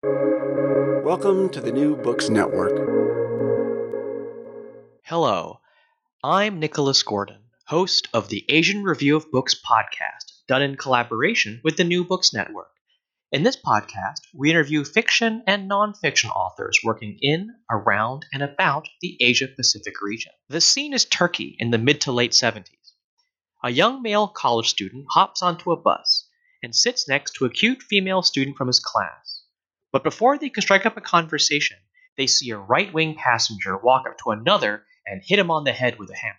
Welcome to the New Books Network. Hello, I'm Nicholas Gordon, host of the Asian Review of Books podcast, done in collaboration with the New Books Network. In this podcast, we interview fiction and nonfiction authors working in, around, and about the Asia Pacific region. The scene is Turkey in the mid to late 70s. A young male college student hops onto a bus and sits next to a cute female student from his class. But before they can strike up a conversation, they see a right wing passenger walk up to another and hit him on the head with a hammer.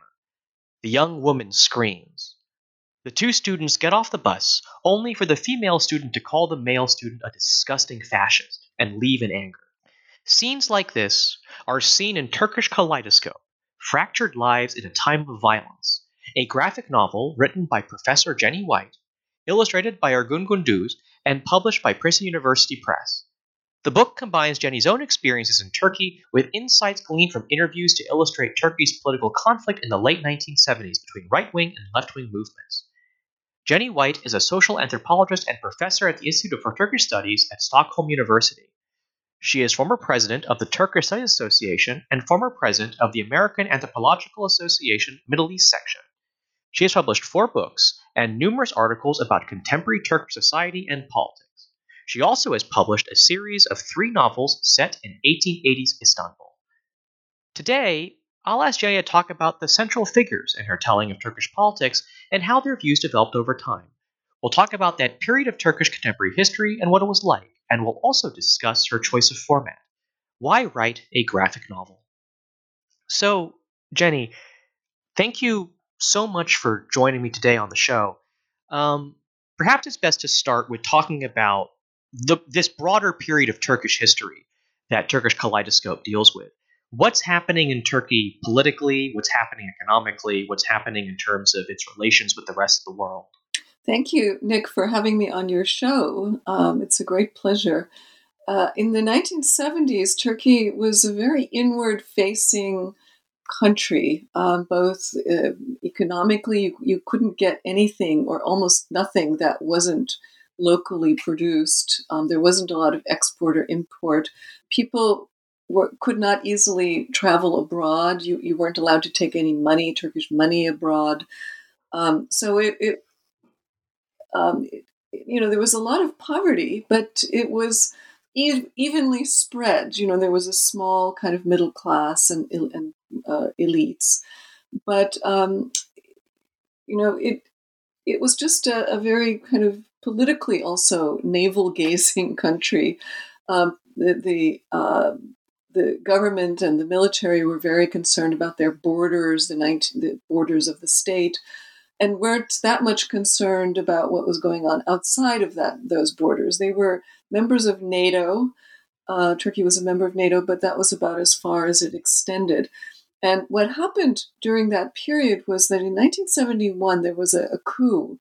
The young woman screams. The two students get off the bus, only for the female student to call the male student a disgusting fascist and leave in anger. Scenes like this are seen in Turkish Kaleidoscope, Fractured Lives in a Time of Violence, a graphic novel written by Professor Jenny White, illustrated by Ergun Gündüz, and published by Princeton University Press. The book combines Jenny's own experiences in Turkey with insights gleaned from interviews to illustrate Turkey's political conflict in the late 1970s between right wing and left wing movements. Jenny White is a social anthropologist and professor at the Institute for Turkish Studies at Stockholm University. She is former president of the Turkish Studies Association and former president of the American Anthropological Association Middle East section. She has published four books and numerous articles about contemporary Turkish society and politics. She also has published a series of three novels set in 1880s Istanbul. Today, I'll ask Jenny to talk about the central figures in her telling of Turkish politics and how their views developed over time. We'll talk about that period of Turkish contemporary history and what it was like, and we'll also discuss her choice of format. Why write a graphic novel? So, Jenny, thank you so much for joining me today on the show. Um, perhaps it's best to start with talking about the, this broader period of Turkish history that Turkish Kaleidoscope deals with what's happening in Turkey politically, what's happening economically, what's happening in terms of its relations with the rest of the world. Thank you, Nick, for having me on your show. Um, it's a great pleasure. Uh, in the 1970s, Turkey was a very inward facing country, um, both uh, economically, you, you couldn't get anything or almost nothing that wasn't locally produced. Um, there wasn't a lot of export or import. People were, could not easily travel abroad. You, you weren't allowed to take any money, Turkish money abroad. Um, so it, it, um, it, you know, there was a lot of poverty, but it was e- evenly spread. You know, there was a small kind of middle class and, and uh, elites, but um, you know, it it was just a, a, very kind of politically also navel gazing country. Um, the the uh, the government and the military were very concerned about their borders, the, 19, the borders of the state, and weren't that much concerned about what was going on outside of that those borders. They were members of NATO. Uh, Turkey was a member of NATO, but that was about as far as it extended. And what happened during that period was that in 1971 there was a, a coup.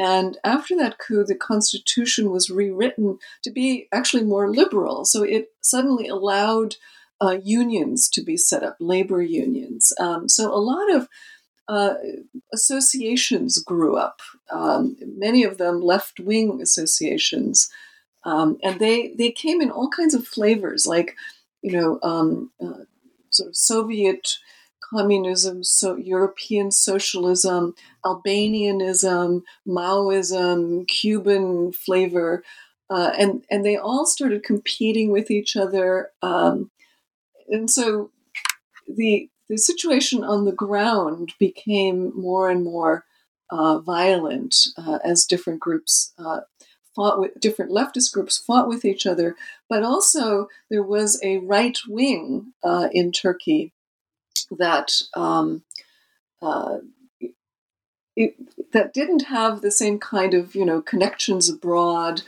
And after that coup, the constitution was rewritten to be actually more liberal. So it suddenly allowed uh, unions to be set up, labor unions. Um, so a lot of uh, associations grew up, um, many of them left wing associations. Um, and they, they came in all kinds of flavors, like, you know, um, uh, sort of Soviet communism, so European socialism, Albanianism, Maoism, Cuban flavor, uh, and and they all started competing with each other, um, and so the the situation on the ground became more and more uh, violent uh, as different groups uh, fought with different leftist groups fought with each other, but also there was a right wing uh, in Turkey that um, uh, it, that didn't have the same kind of you know connections abroad.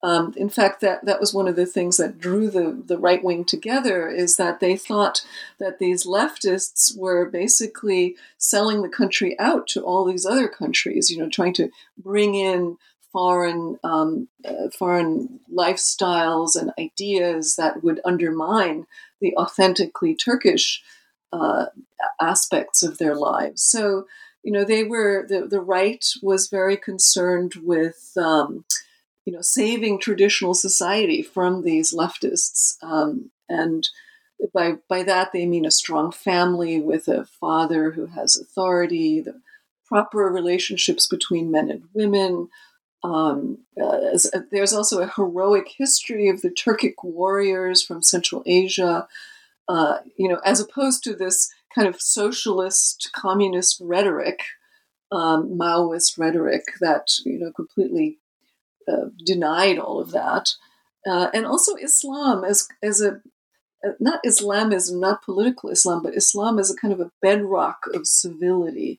Um, in fact, that, that was one of the things that drew the, the right wing together is that they thought that these leftists were basically selling the country out to all these other countries, you know, trying to bring in foreign um, uh, foreign lifestyles and ideas that would undermine the authentically Turkish uh, aspects of their lives. So, you know, they were the the right was very concerned with. Um, you know, saving traditional society from these leftists. Um, and by by that they mean a strong family with a father who has authority, the proper relationships between men and women. Um, uh, uh, there's also a heroic history of the Turkic warriors from Central Asia, uh, you know, as opposed to this kind of socialist communist rhetoric, um, Maoist rhetoric that you know completely uh, denied all of that, uh, and also Islam as as a uh, not Islamism, not political Islam, but Islam as a kind of a bedrock of civility.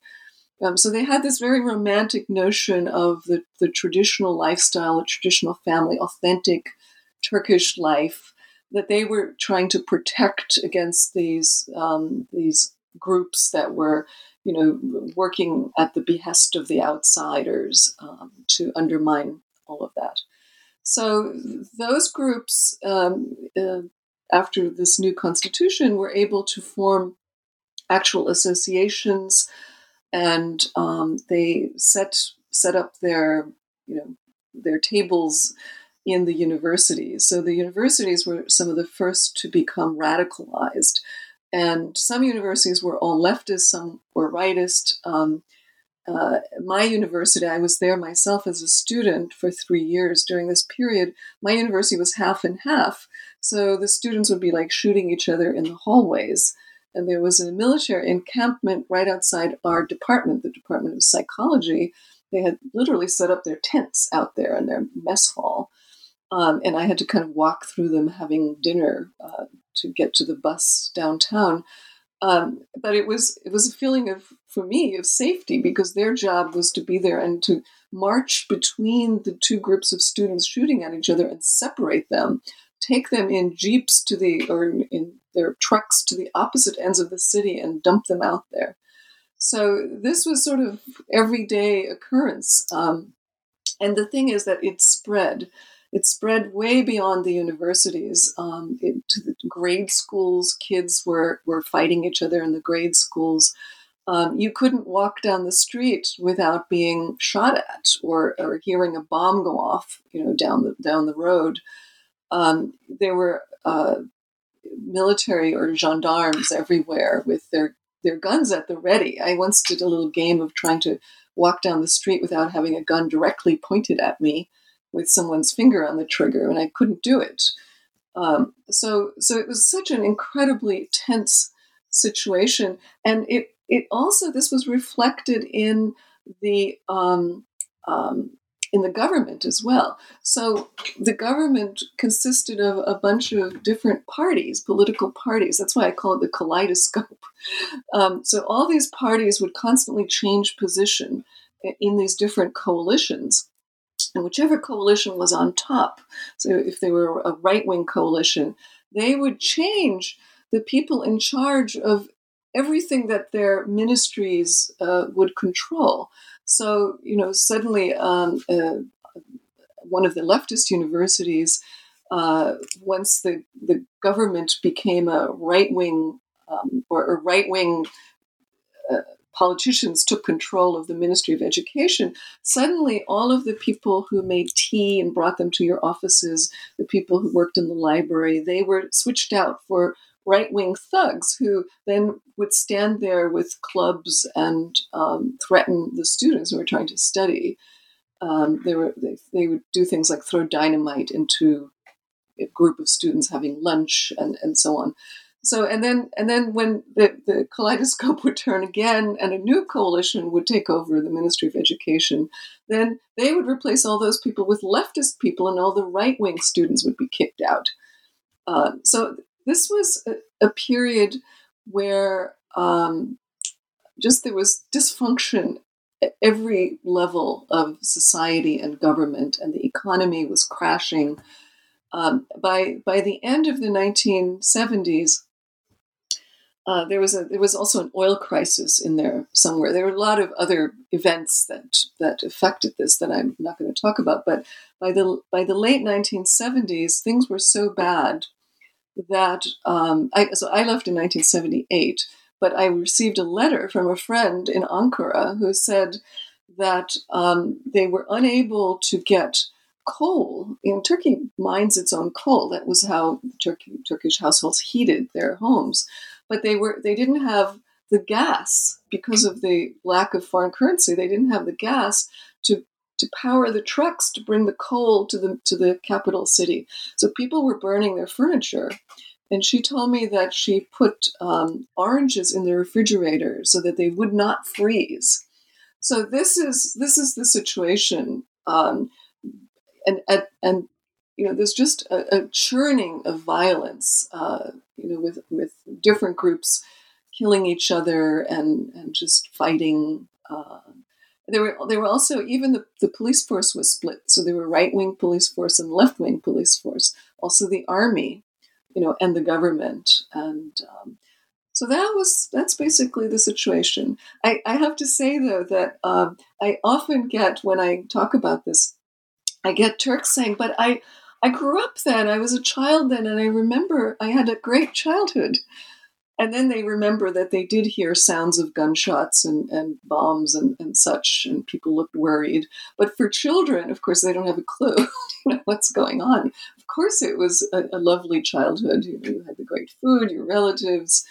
Um, so they had this very romantic notion of the, the traditional lifestyle, a traditional family, authentic Turkish life that they were trying to protect against these um, these groups that were, you know, working at the behest of the outsiders um, to undermine all of that. So those groups, um, uh, after this new constitution, were able to form actual associations, and um, they set set up their you know their tables in the universities. So the universities were some of the first to become radicalized, and some universities were all leftist, some were rightist. Um, uh, my university, I was there myself as a student for three years during this period. My university was half and half. So the students would be like shooting each other in the hallways. And there was a military encampment right outside our department, the Department of Psychology. They had literally set up their tents out there in their mess hall. Um, and I had to kind of walk through them having dinner uh, to get to the bus downtown. Um, but it was it was a feeling of for me of safety because their job was to be there and to march between the two groups of students shooting at each other and separate them, take them in jeeps to the or in their trucks to the opposite ends of the city and dump them out there. So this was sort of everyday occurrence. Um, and the thing is that it spread it spread way beyond the universities um, into the grade schools. Kids were, were fighting each other in the grade schools. Um, you couldn't walk down the street without being shot at or, or hearing a bomb go off, you know, down the down the road. Um, there were uh, military or gendarmes everywhere with their their guns at the ready. I once did a little game of trying to walk down the street without having a gun directly pointed at me with someone's finger on the trigger, and I couldn't do it. Um, so, so it was such an incredibly tense situation, and it it also this was reflected in the um, um, in the government as well. So the government consisted of a bunch of different parties, political parties. That's why I call it the kaleidoscope. Um, so all these parties would constantly change position in these different coalitions. And whichever coalition was on top, so if they were a right wing coalition, they would change the people in charge of everything that their ministries uh, would control. So, you know, suddenly um, uh, one of the leftist universities, uh, once the, the government became a right wing um, or a right wing uh, politicians took control of the Ministry of Education, suddenly all of the people who made tea and brought them to your offices, the people who worked in the library, they were switched out for right wing thugs who then would stand there with clubs and um, threaten the students who were trying to study. Um, they, were, they, they would do things like throw dynamite into a group of students having lunch and, and so on. So and then and then when the, the kaleidoscope would turn again and a new coalition would take over the Ministry of Education, then they would replace all those people with leftist people and all the right wing students would be kicked out. Uh, so this was a, a period where um, just there was dysfunction at every level of society and government, and the economy was crashing. Um, by by the end of the 1970s, uh, there was a there was also an oil crisis in there somewhere. There were a lot of other events that that affected this that I'm not going to talk about. But by the by the late 1970s, things were so bad that um, I, so I left in 1978. But I received a letter from a friend in Ankara who said that um, they were unable to get coal. You know, Turkey mines its own coal. That was how Turkey, Turkish households heated their homes. But they were they didn't have the gas because of the lack of foreign currency. They didn't have the gas to to power the trucks to bring the coal to the to the capital city. So people were burning their furniture. And she told me that she put um, oranges in the refrigerator so that they would not freeze. So this is this is the situation, um, and, and and you know there's just a, a churning of violence, uh, you know, with with different groups killing each other and and just fighting. Uh, there were there were also even the, the police force was split. So there were right wing police force and left wing police force. Also the army, you know, and the government. And um, so that was that's basically the situation. I, I have to say though that um, I often get when I talk about this, I get Turks saying, "But I I grew up then. I was a child then, and I remember I had a great childhood." And then they remember that they did hear sounds of gunshots and, and bombs and, and such, and people looked worried. But for children, of course, they don't have a clue you know, what's going on. Of course, it was a, a lovely childhood. You, you, had the great food, your relatives,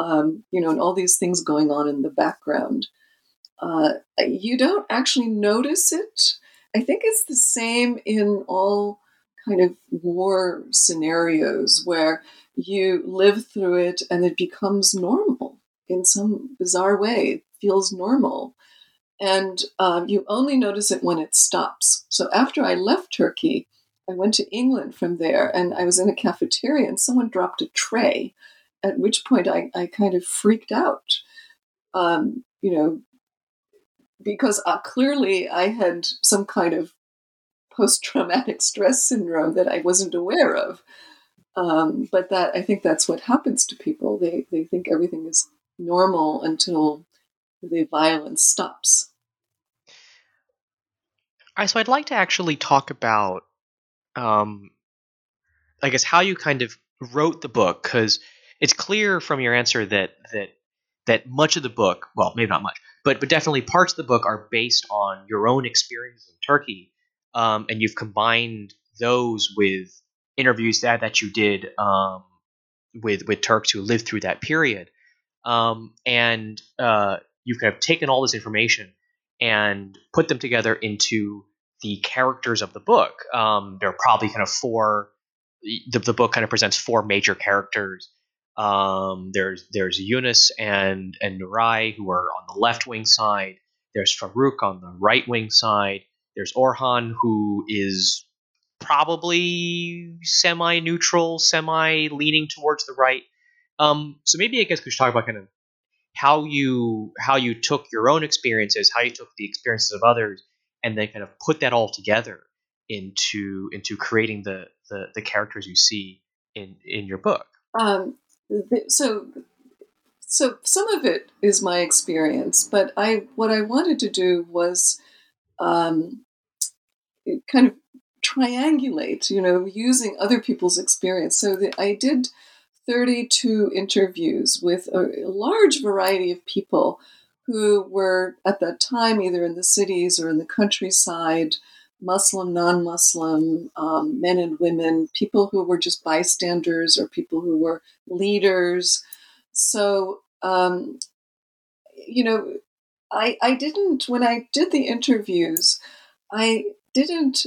um, you know, and all these things going on in the background. Uh, you don't actually notice it. I think it's the same in all kind of war scenarios where you live through it and it becomes normal in some bizarre way. It feels normal. And um, you only notice it when it stops. So after I left Turkey, I went to England from there and I was in a cafeteria and someone dropped a tray, at which point I, I kind of freaked out. Um, you know, because uh, clearly I had some kind of post traumatic stress syndrome that I wasn't aware of. Um, but that I think that's what happens to people. They they think everything is normal until the violence stops. Right, so I'd like to actually talk about, um, I guess, how you kind of wrote the book, because it's clear from your answer that that that much of the book, well, maybe not much, but but definitely parts of the book are based on your own experience in Turkey, um, and you've combined those with interviews that that you did um, with with Turks who lived through that period, um, and uh, you've kind of taken all this information and put them together into the characters of the book. Um, there are probably kind of four. The, the book kind of presents four major characters. Um, there's there's Yunus and and Nuray who are on the left wing side. There's Farouk on the right wing side. There's Orhan who is probably semi-neutral, semi-leaning towards the right. Um, so maybe I guess we should talk about kind of how you how you took your own experiences, how you took the experiences of others, and then kind of put that all together into into creating the the, the characters you see in in your book. Um, so so some of it is my experience, but I what I wanted to do was um, kind of triangulate, you know, using other people's experience. So I did 32 interviews with a, a large variety of people who were at that time either in the cities or in the countryside, Muslim, non Muslim, um, men and women, people who were just bystanders or people who were leaders. So, um, you know, I, I didn't, when I did the interviews, I didn't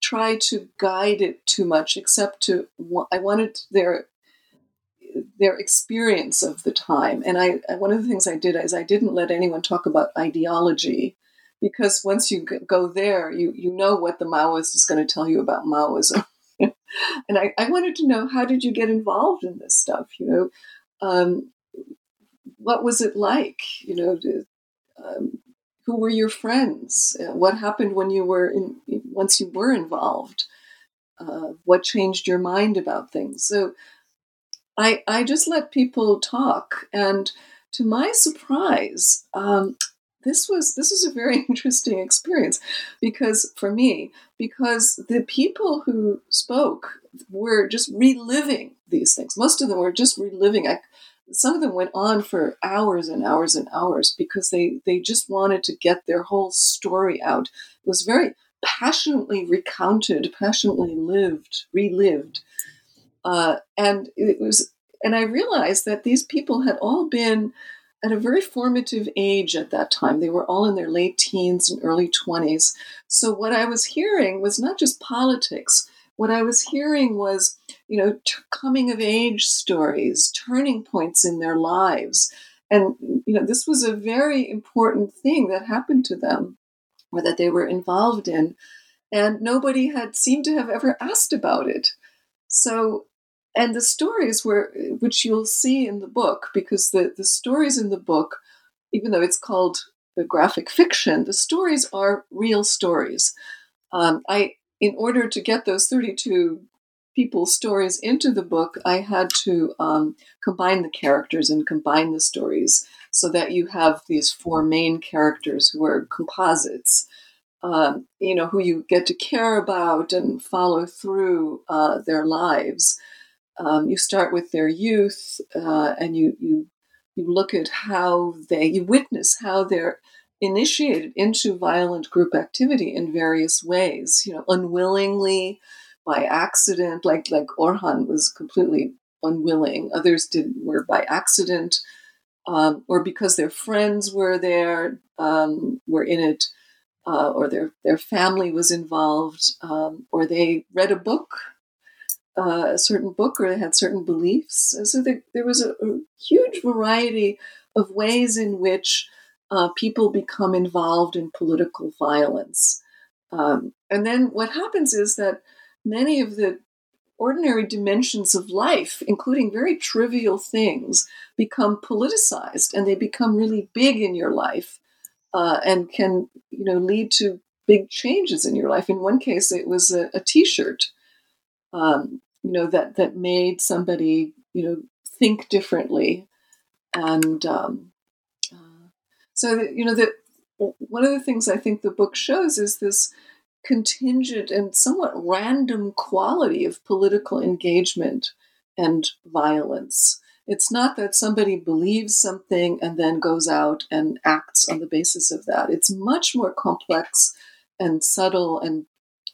try to guide it too much, except to I wanted their their experience of the time. And I one of the things I did is I didn't let anyone talk about ideology because once you go there, you you know what the Maoist is going to tell you about Maoism. and I, I wanted to know how did you get involved in this stuff? You know, um, what was it like? You know, to, um, who were your friends? Uh, what happened when you were in, once you were involved? Uh, what changed your mind about things? So I, I just let people talk, and to my surprise, um, this was this was a very interesting experience because for me because the people who spoke were just reliving these things most of them were just reliving I, some of them went on for hours and hours and hours because they they just wanted to get their whole story out. It was very passionately recounted, passionately lived, relived. Uh, and it was, and I realized that these people had all been at a very formative age at that time. They were all in their late teens and early 20s. So what I was hearing was not just politics. What I was hearing was, you know, t- coming of age stories, turning points in their lives. And, you know, this was a very important thing that happened to them or that they were involved in. And nobody had seemed to have ever asked about it. So and the stories were which you'll see in the book because the, the stories in the book even though it's called the graphic fiction the stories are real stories. Um, i in order to get those 32 people's stories into the book i had to um, combine the characters and combine the stories so that you have these four main characters who are composites um, you know who you get to care about and follow through uh, their lives um, you start with their youth uh, and you, you you look at how they you witness how they're initiated into violent group activity in various ways you know unwillingly by accident like like orhan was completely unwilling. Others did were by accident um, or because their friends were there um, were in it uh, or their their family was involved um, or they read a book uh, a certain book or they had certain beliefs. And so there, there was a, a, huge variety of ways in which uh, people become involved in political violence. Um, and then what happens is that many of the ordinary dimensions of life, including very trivial things, become politicized and they become really big in your life uh, and can you know lead to big changes in your life. In one case, it was a a T-shirt um, you know that that made somebody you know think differently. And um, uh, so that, you know that one of the things i think the book shows is this contingent and somewhat random quality of political engagement and violence. It's not that somebody believes something and then goes out and acts on the basis of that. It's much more complex and subtle and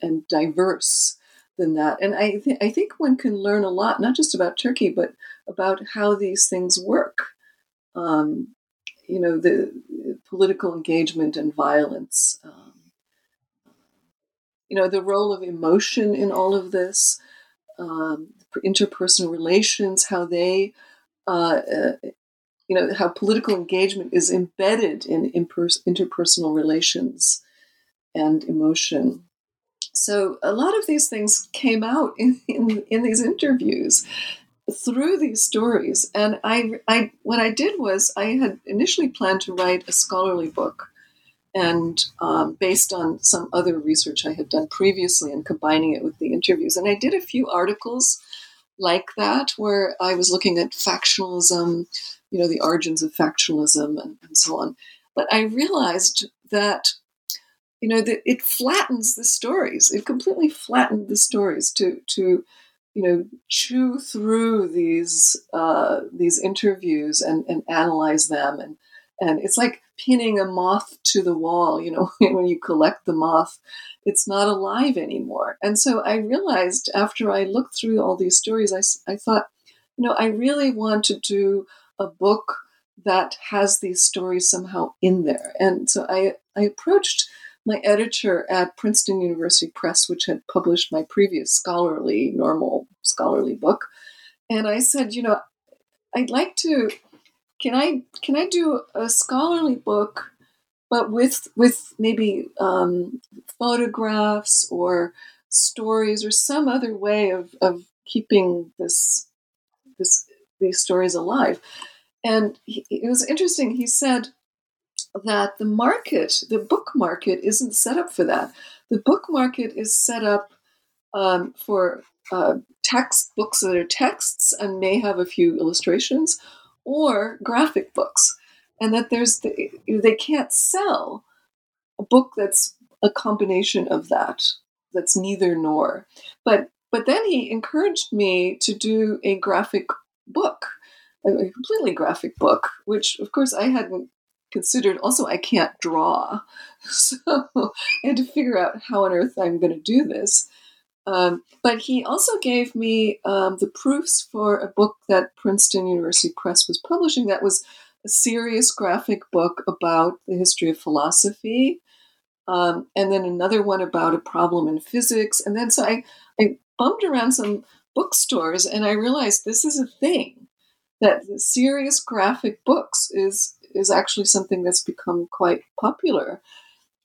and diverse than that. And I, th- I think one can learn a lot, not just about Turkey, but about how these things work. Um, you know, the political engagement and violence. Um, you know, the role of emotion in all of this, um, interpersonal relations, how they, uh, uh, you know, how political engagement is embedded in imper- interpersonal relations and emotion. So a lot of these things came out in, in, in these interviews through these stories. And I, I, what I did was I had initially planned to write a scholarly book, and um, based on some other research I had done previously and combining it with the interviews. And I did a few articles like that where I was looking at factionalism, you know, the origins of factionalism, and, and so on. But I realized that you know that it flattens the stories. It completely flattened the stories to to you know chew through these uh, these interviews and and analyze them. And and it's like pinning a moth to the wall you know when you collect the moth it's not alive anymore. And so i realized after i looked through all these stories i, I thought you know i really want to do a book that has these stories somehow in there. And so i i approached my editor at Princeton University Press, which had published my previous scholarly, normal scholarly book. And I said, you know, I'd like to, can I, can I do a scholarly book, but with, with maybe um, photographs or stories or some other way of, of keeping this, this, these stories alive. And he, it was interesting. He said, that the market, the book market, isn't set up for that. The book market is set up um, for uh, text books that are texts and may have a few illustrations, or graphic books, and that there's the, they can't sell a book that's a combination of that. That's neither nor. But but then he encouraged me to do a graphic book, a completely graphic book, which of course I hadn't considered also I can't draw. So I had to figure out how on earth I'm going to do this. Um, but he also gave me um, the proofs for a book that Princeton University Press was publishing that was a serious graphic book about the history of philosophy. Um, and then another one about a problem in physics. And then so I, I bumped around some bookstores and I realized this is a thing that serious graphic books is is actually something that's become quite popular.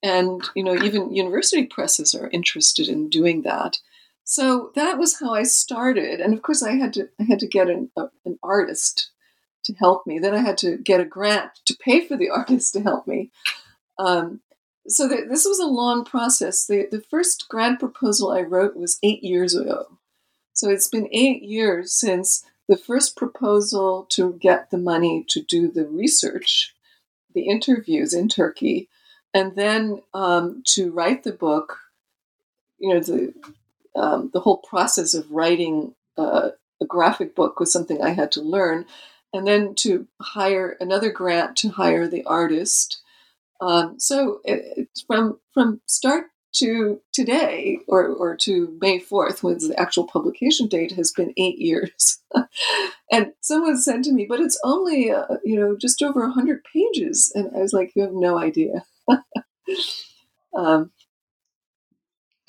And you know, even university presses are interested in doing that. So that was how I started, and of course, I had to I had to get an, a, an artist to help me. Then I had to get a grant to pay for the artist to help me. Um, so the, this was a long process. The, the first grant proposal I wrote was eight years ago. So it's been eight years since the first proposal to get the money to do the research, the interviews in Turkey, and then um, to write the book. You know, the um, the whole process of writing uh, a graphic book was something I had to learn, and then to hire another grant to hire the artist. Um, so it, from from start to today, or or to May fourth, when the actual publication date has been eight years. and someone said to me, "But it's only uh, you know just over hundred pages," and I was like, "You have no idea." um,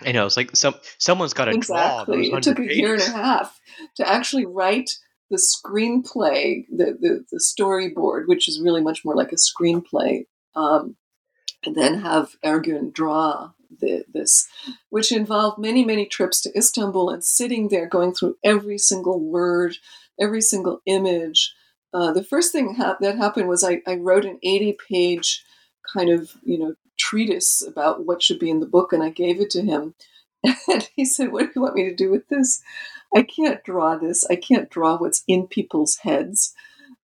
I know it's like some someone's got to exactly. draw. It took a pages. year and a half to actually write the screenplay, the, the, the storyboard, which is really much more like a screenplay, um, and then have Ergun draw the, this, which involved many, many trips to Istanbul and sitting there going through every single word, every single image. Uh, the first thing ha- that happened was I, I wrote an 80 page kind of, you know, treatise about what should be in the book, and I gave it to him. And he said, What do you want me to do with this? I can't draw this. I can't draw what's in people's heads.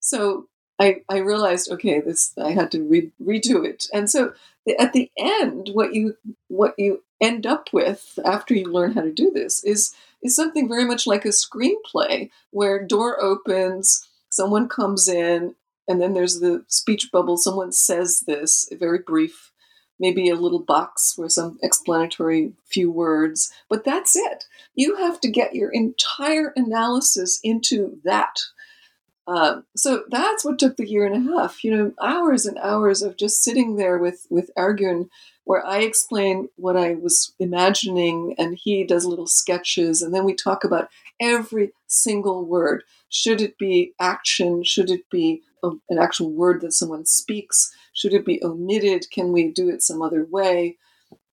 So I, I realized, okay, this I had to re- redo it. And so at the end, what you what you end up with after you learn how to do this is is something very much like a screenplay where door opens, someone comes in, and then there's the speech bubble. Someone says this, very brief maybe a little box with some explanatory few words, but that's it. You have to get your entire analysis into that. Um, so that's what took the year and a half. You know, hours and hours of just sitting there with with Ergun, where I explain what I was imagining, and he does little sketches, and then we talk about every single word. Should it be action? Should it be a, an actual word that someone speaks? Should it be omitted? Can we do it some other way?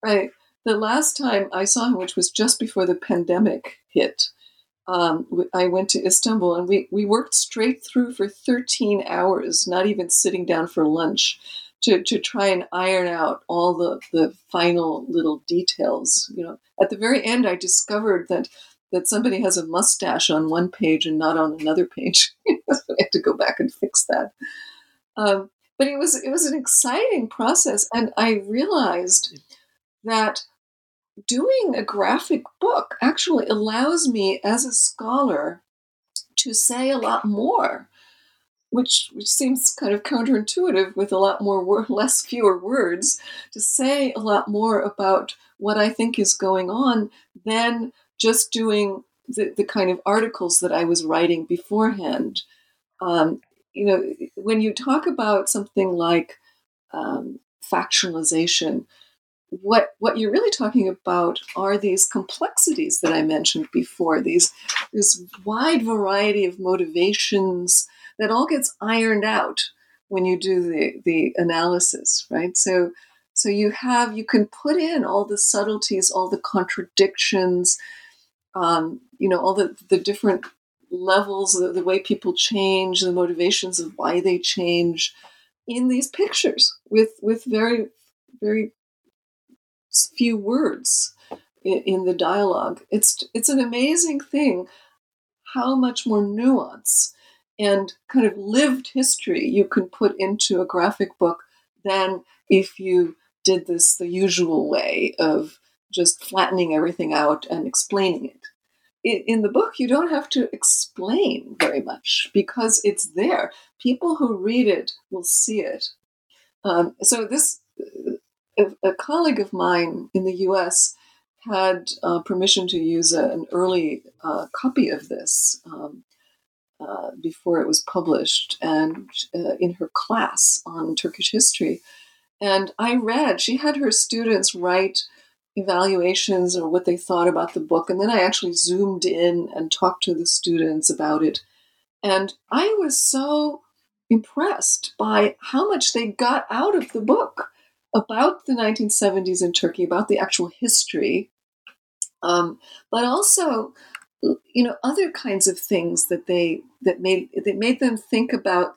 Right. The last time I saw him, which was just before the pandemic hit, um, I went to Istanbul and we, we worked straight through for 13 hours, not even sitting down for lunch, to, to try and iron out all the, the final little details. You know, at the very end, I discovered that that somebody has a mustache on one page and not on another page. I had to go back and fix that. Um, but it was it was an exciting process, and I realized that doing a graphic book actually allows me as a scholar to say a lot more which, which seems kind of counterintuitive with a lot more wor- less fewer words to say a lot more about what I think is going on than just doing the, the kind of articles that I was writing beforehand. Um, you know, when you talk about something like um, what what you're really talking about are these complexities that I mentioned before. These this wide variety of motivations that all gets ironed out when you do the the analysis, right? So so you have you can put in all the subtleties, all the contradictions, um, you know, all the the different levels, the, the way people change, the motivations of why they change in these pictures with with very very few words in, in the dialogue. It's it's an amazing thing how much more nuance and kind of lived history you can put into a graphic book than if you did this the usual way of just flattening everything out and explaining it in the book, you don't have to explain very much because it's there. People who read it will see it. Um, so this, a, colleague of mine in the U.S. had uh, permission to use a, an early uh, copy of this um, uh, before it was published, and uh, in her class on Turkish history. And I read. She had her students write evaluations or what they thought about the book, and then I actually zoomed in and talked to the students about it. And I was so impressed by how much they got out of the book about the 1970s in Turkey, about the actual history, um, but also, you know, other kinds of things that they that made that made them think about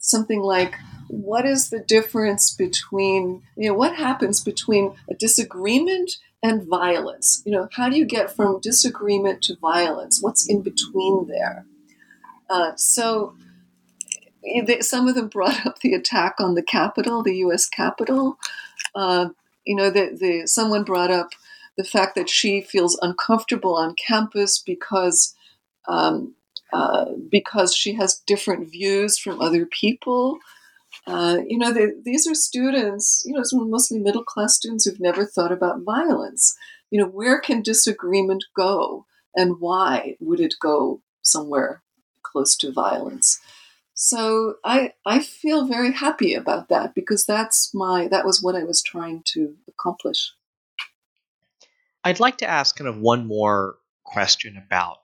something like what is the difference between you know what happens between a disagreement and violence? You know how do you get from disagreement to violence? What's in between there? Uh, so some of them brought up the attack on the Capitol, the U.S. Capitol. Uh, you know, the, the someone brought up the fact that she feels uncomfortable on campus because um, uh, because she has different views from other people. Uh, you know, they, these are students, you know, some mostly middle class students who've never thought about violence. You know, where can disagreement go, and why would it go somewhere close to violence? So I I feel very happy about that because that's my that was what I was trying to accomplish. I'd like to ask kind of one more question about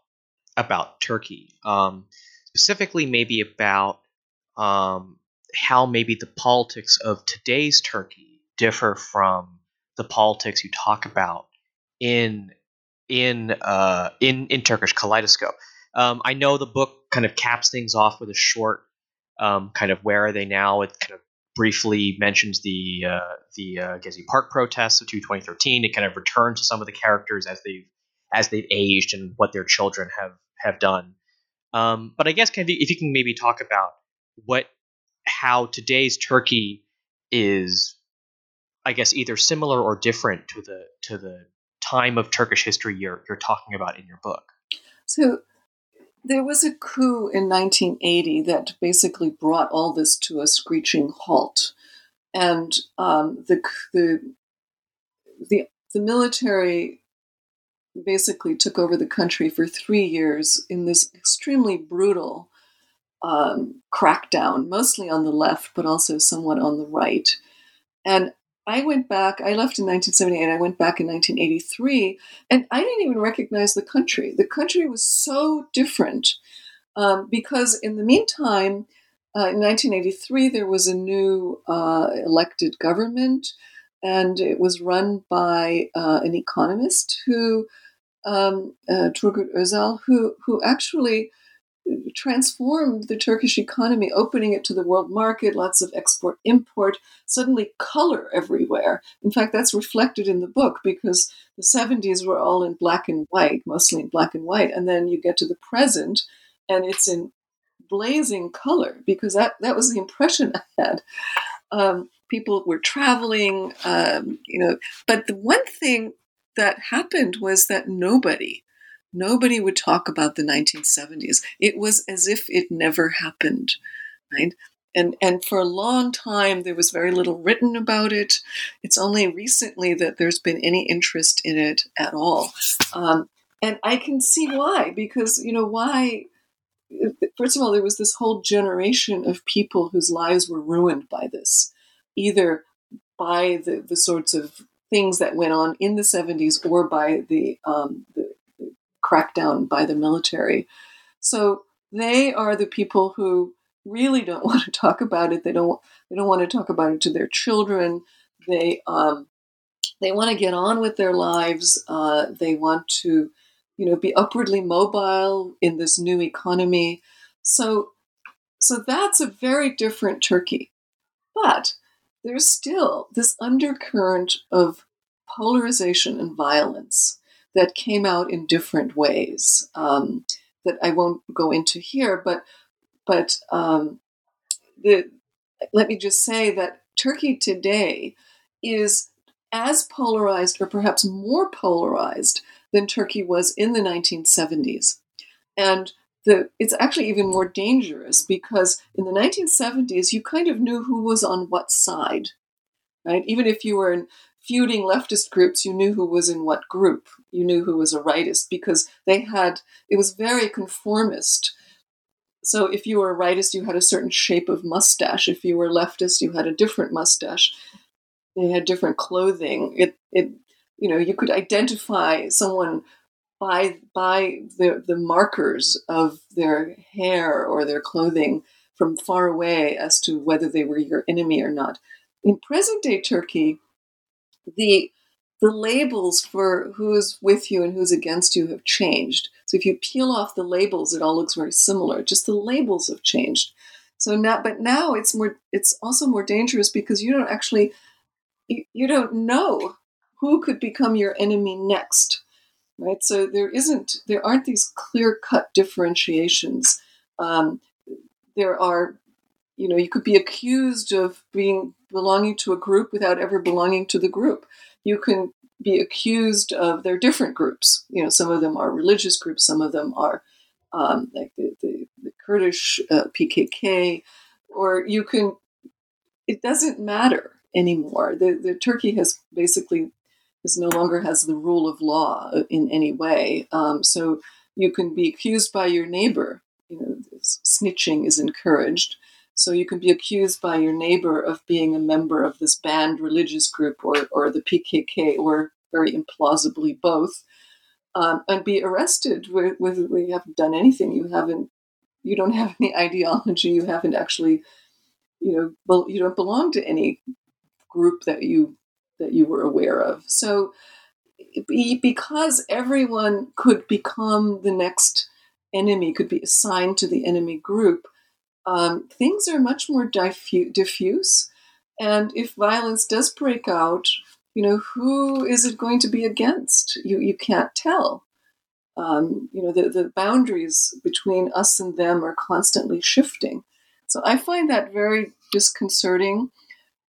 about Turkey, um, specifically maybe about um, how maybe the politics of today's Turkey differ from the politics you talk about in in uh, in in Turkish Kaleidoscope. Um, I know the book kind of caps things off with a short um, kind of where are they now. It kind of briefly mentions the uh, the uh, Gezi Park protests of 2013. It kind of returns to some of the characters as they've as they've aged and what their children have have done. Um, but I guess kind of if you can maybe talk about what how today's Turkey is, I guess either similar or different to the to the time of Turkish history you're you're talking about in your book. So there was a coup in 1980 that basically brought all this to a screeching halt, and um, the, the the the military basically took over the country for three years in this extremely brutal um, crackdown, mostly on the left, but also somewhat on the right. And I went back, I left in 1978, I went back in 1983, and I didn't even recognize the country. The country was so different um, because, in the meantime, uh, in 1983, there was a new uh, elected government, and it was run by uh, an economist who, um, uh, Turgut Özal, who, who actually transformed the Turkish economy, opening it to the world market, lots of export import, suddenly color everywhere. In fact, that's reflected in the book because the 70s were all in black and white, mostly in black and white. And then you get to the present and it's in blazing color because that, that was the impression I had. Um, people were traveling, um, you know, but the one thing that happened was that nobody Nobody would talk about the 1970s. It was as if it never happened, right? And, and for a long time, there was very little written about it. It's only recently that there's been any interest in it at all. Um, and I can see why, because, you know, why? First of all, there was this whole generation of people whose lives were ruined by this, either by the, the sorts of things that went on in the 70s or by the, um, the crackdown by the military. So they are the people who really don't want to talk about it. They don't. They don't want to talk about it to their children. They um, they want to get on with their lives. Uh, they want to, you know, be upwardly mobile in this new economy. So, so that's a very different Turkey. But there's still this undercurrent of polarization and violence that came out in different ways um, that I won't go into here. But but um, the, let me just say that Turkey today is as polarized, or perhaps more polarized, than Turkey was in the 1970s. And the, it's actually even more dangerous because in the 1970s, you kind of knew who was on what side, right? Even if you were in feuding leftist groups, you knew who was in what group. You knew who was a rightist because they had, it was very conformist. So if you were a rightist, you had a certain shape of mustache. If you were leftist, you had a different mustache. They had different clothing. It, it, you know, you could identify someone by by the the markers of their hair or their clothing from far away as to whether they were your enemy or not. In present day Turkey, the the labels for who's with you and who's against you have changed. So if you peel off the labels, it all looks very similar. Just the labels have changed. So now, but now it's more. It's also more dangerous because you don't actually, you, you don't know who could become your enemy next right? So there isn't, there aren't these clear cut differentiations. Um, there are, you know, you could be accused of being belonging to a group without ever belonging to the group. You can be accused of they're different groups. You know, some of them are religious groups, some of them are um, like the, the, the Kurdish uh, PKK, or you can. It doesn't matter anymore. The, the Turkey has basically is no longer has the rule of law in any way. Um, so you can be accused by your neighbor. You know, snitching is encouraged. So you can be accused by your neighbor of being a member of this banned religious group or, or the PKK or very implausibly both, um, and be arrested with, with you haven't done anything. You haven't, you don't have any ideology. You haven't actually, you know, well, you don't belong to any group that you that you were aware of. So, because everyone could become the next enemy, could be assigned to the enemy group, um, things are much more diffu- diffuse. And if violence does break out, you know, who is it going to be against? You, you can't tell. Um, you know, the, the boundaries between us and them are constantly shifting. So I find that very disconcerting.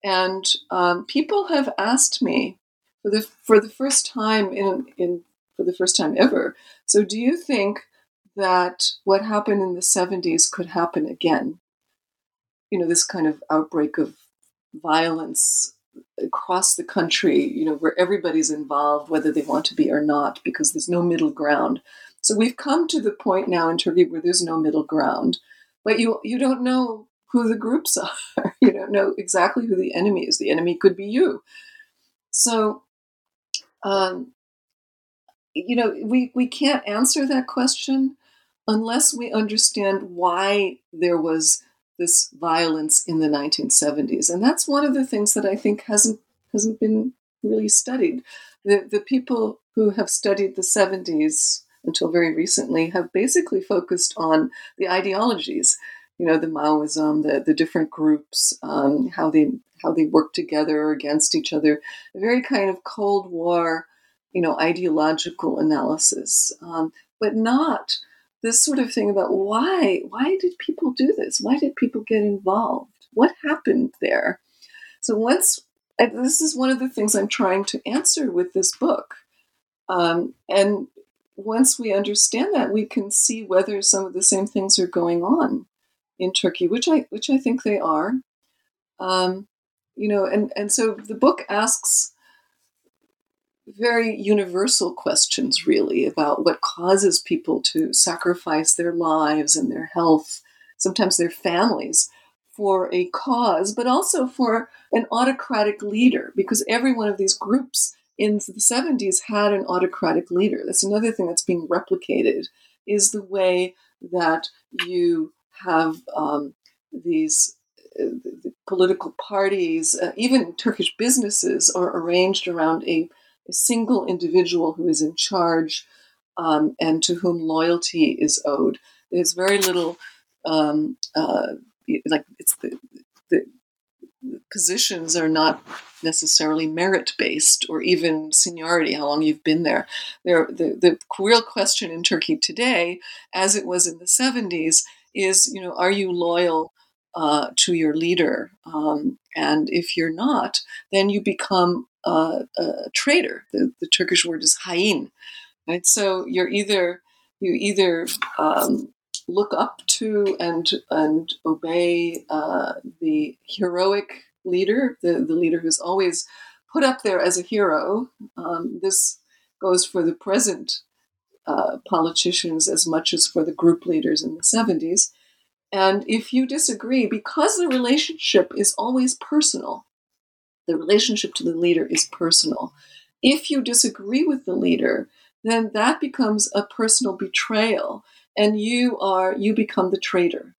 And um, people have asked me for the for the first time in in for the first time ever. So, do you think that what happened in the '70s could happen again? You know, this kind of outbreak of violence across the country. You know, where everybody's involved, whether they want to be or not, because there's no middle ground. So we've come to the point now in Turkey where there's no middle ground, but you you don't know who the groups are. you don't know exactly who the enemy is. The enemy could be you. So, um, you know, we, we can't answer that question unless we understand why there was this violence in the 1970s. And that's one of the things that I think hasn't hasn't been really studied. The, the people who have studied the 70s until very recently have basically focused on the ideologies you know the Maoism, the the different groups, um, how they how they work together or against each other, a very kind of Cold War, you know, ideological analysis, um, but not this sort of thing about why why did people do this? Why did people get involved? What happened there? So once this is one of the things I'm trying to answer with this book, um, and once we understand that, we can see whether some of the same things are going on in Turkey, which I which I think they are. Um, you know, and and so the book asks very universal questions, really, about what causes people to sacrifice their lives and their health, sometimes their families, for a cause, but also for an autocratic leader, because every one of these groups in the 70s had an autocratic leader. That's another thing that's being replicated, is the way that you have um, these uh, political parties, uh, even Turkish businesses are arranged around a single individual who is in charge um, and to whom loyalty is owed. There's very little, um, uh, like it's the, the positions are not necessarily merit based or even seniority, how long you've been there. there the, the real question in Turkey today, as it was in the 70s, is you know are you loyal uh, to your leader um, and if you're not then you become a traitor the, the, turkish word is hain right so you're either you either um, look up to and and obey uh, the heroic leader, the, the leader who's always put up there as a hero. Um, this goes for the present uh, politicians as much as for the group leaders in the 70s. And if you disagree, because the relationship is always personal, the relationship to the leader is personal. If you disagree with the leader, then that becomes a personal betrayal and you are you become the traitor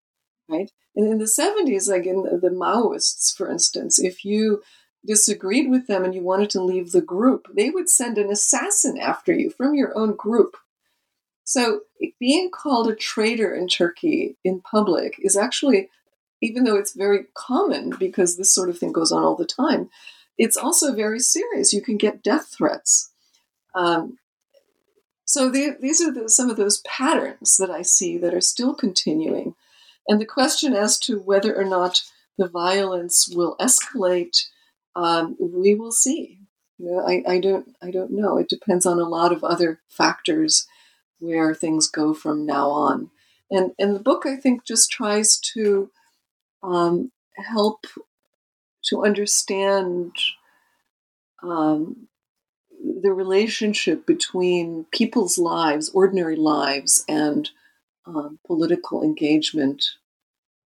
right and in the 70s like in the maoists for instance if you disagreed with them and you wanted to leave the group they would send an assassin after you from your own group so being called a traitor in turkey in public is actually even though it's very common because this sort of thing goes on all the time it's also very serious you can get death threats um, so the, these are the, some of those patterns that I see that are still continuing. And the question as to whether or not the violence will escalate, um, we will see. You know, I, I don't I don't know. It depends on a lot of other factors where things go from now on. And and the book I think just tries to um, help to understand um, the relationship between people's lives, ordinary lives, and um, political engagement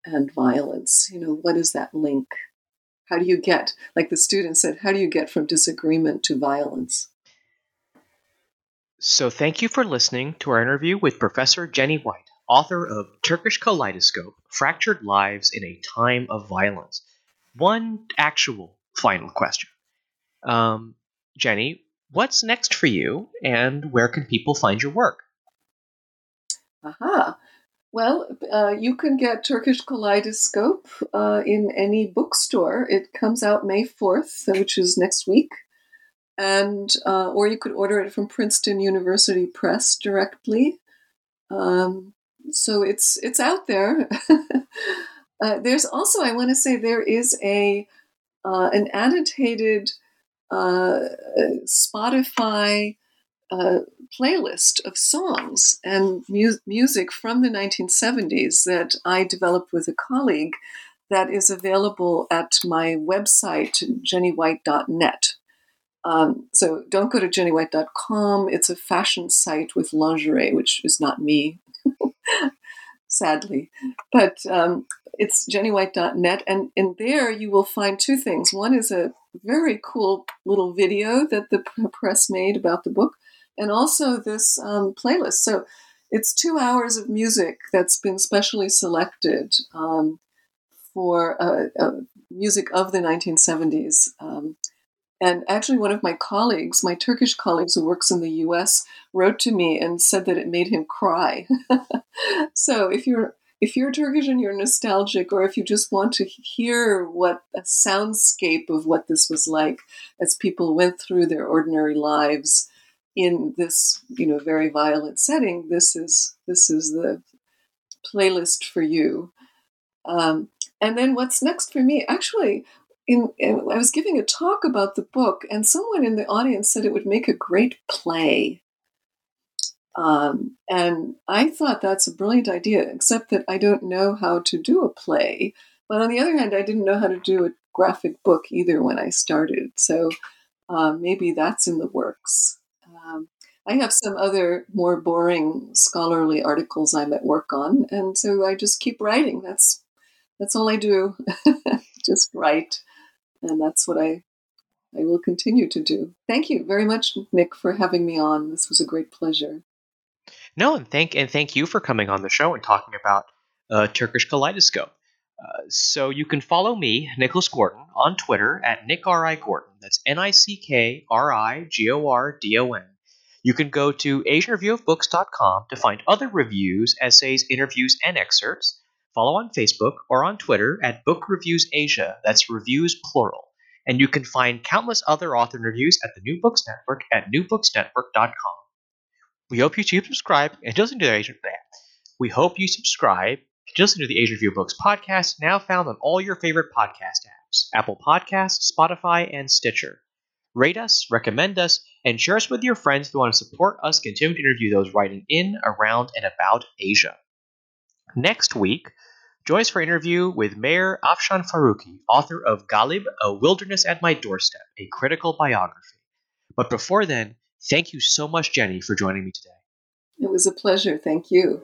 and violence. You know, what is that link? How do you get, like the student said, how do you get from disagreement to violence? So, thank you for listening to our interview with Professor Jenny White, author of Turkish Kaleidoscope Fractured Lives in a Time of Violence. One actual final question. Um, Jenny, what's next for you and where can people find your work? Aha. Well, uh, you can get Turkish Kaleidoscope uh, in any bookstore. It comes out May 4th, which is next week. And uh, or you could order it from Princeton University Press directly. Um, so it's it's out there. Uh, there's also I want to say there is a uh, an annotated uh, Spotify uh, playlist of songs and mu- music from the 1970s that I developed with a colleague that is available at my website, jennywhite.net. Um, so don't go to jennywhite.com. It's a fashion site with lingerie, which is not me, sadly. But um, it's jennywhite.net. And in there, you will find two things. One is a very cool little video that the press made about the book, and also this um, playlist. So it's two hours of music that's been specially selected um, for uh, uh, music of the 1970s. And actually, one of my colleagues, my Turkish colleagues who works in the US, wrote to me and said that it made him cry. so if you're if you're Turkish and you're nostalgic, or if you just want to hear what a soundscape of what this was like as people went through their ordinary lives in this, you know, very violent setting, this is this is the playlist for you. Um, and then what's next for me? Actually, in, in, I was giving a talk about the book, and someone in the audience said it would make a great play. Um, and I thought that's a brilliant idea, except that I don't know how to do a play. But on the other hand, I didn't know how to do a graphic book either when I started. So uh, maybe that's in the works. Um, I have some other more boring scholarly articles I'm at work on, and so I just keep writing. That's that's all I do, just write, and that's what I I will continue to do. Thank you very much, Nick, for having me on. This was a great pleasure. No, and thank and thank you for coming on the show and talking about uh, Turkish Kaleidoscope. Uh, so you can follow me, Nicholas Gordon, on Twitter at Nick R I Gordon. That's N I C K R I G O R D O N. You can go to AsianReviewOfBooks.com to find other reviews, essays, interviews, and excerpts. Follow on Facebook or on Twitter at Book Reviews Asia. That's reviews plural. And you can find countless other author reviews at the New Books Network at newbooksnetwork.com. We hope you subscribe and listen to the Asian that. We hope you subscribe and listen to the Asian Review Books podcast, now found on all your favorite podcast apps: Apple Podcasts, Spotify, and Stitcher. Rate us, recommend us, and share us with your friends who want to support us continuing to interview those writing in, around, and about Asia. Next week, us for interview with Mehr Afshan Farooqi, author of Ghalib, A Wilderness at My Doorstep, a critical biography. But before then, thank you so much, Jenny, for joining me today. It was a pleasure. Thank you.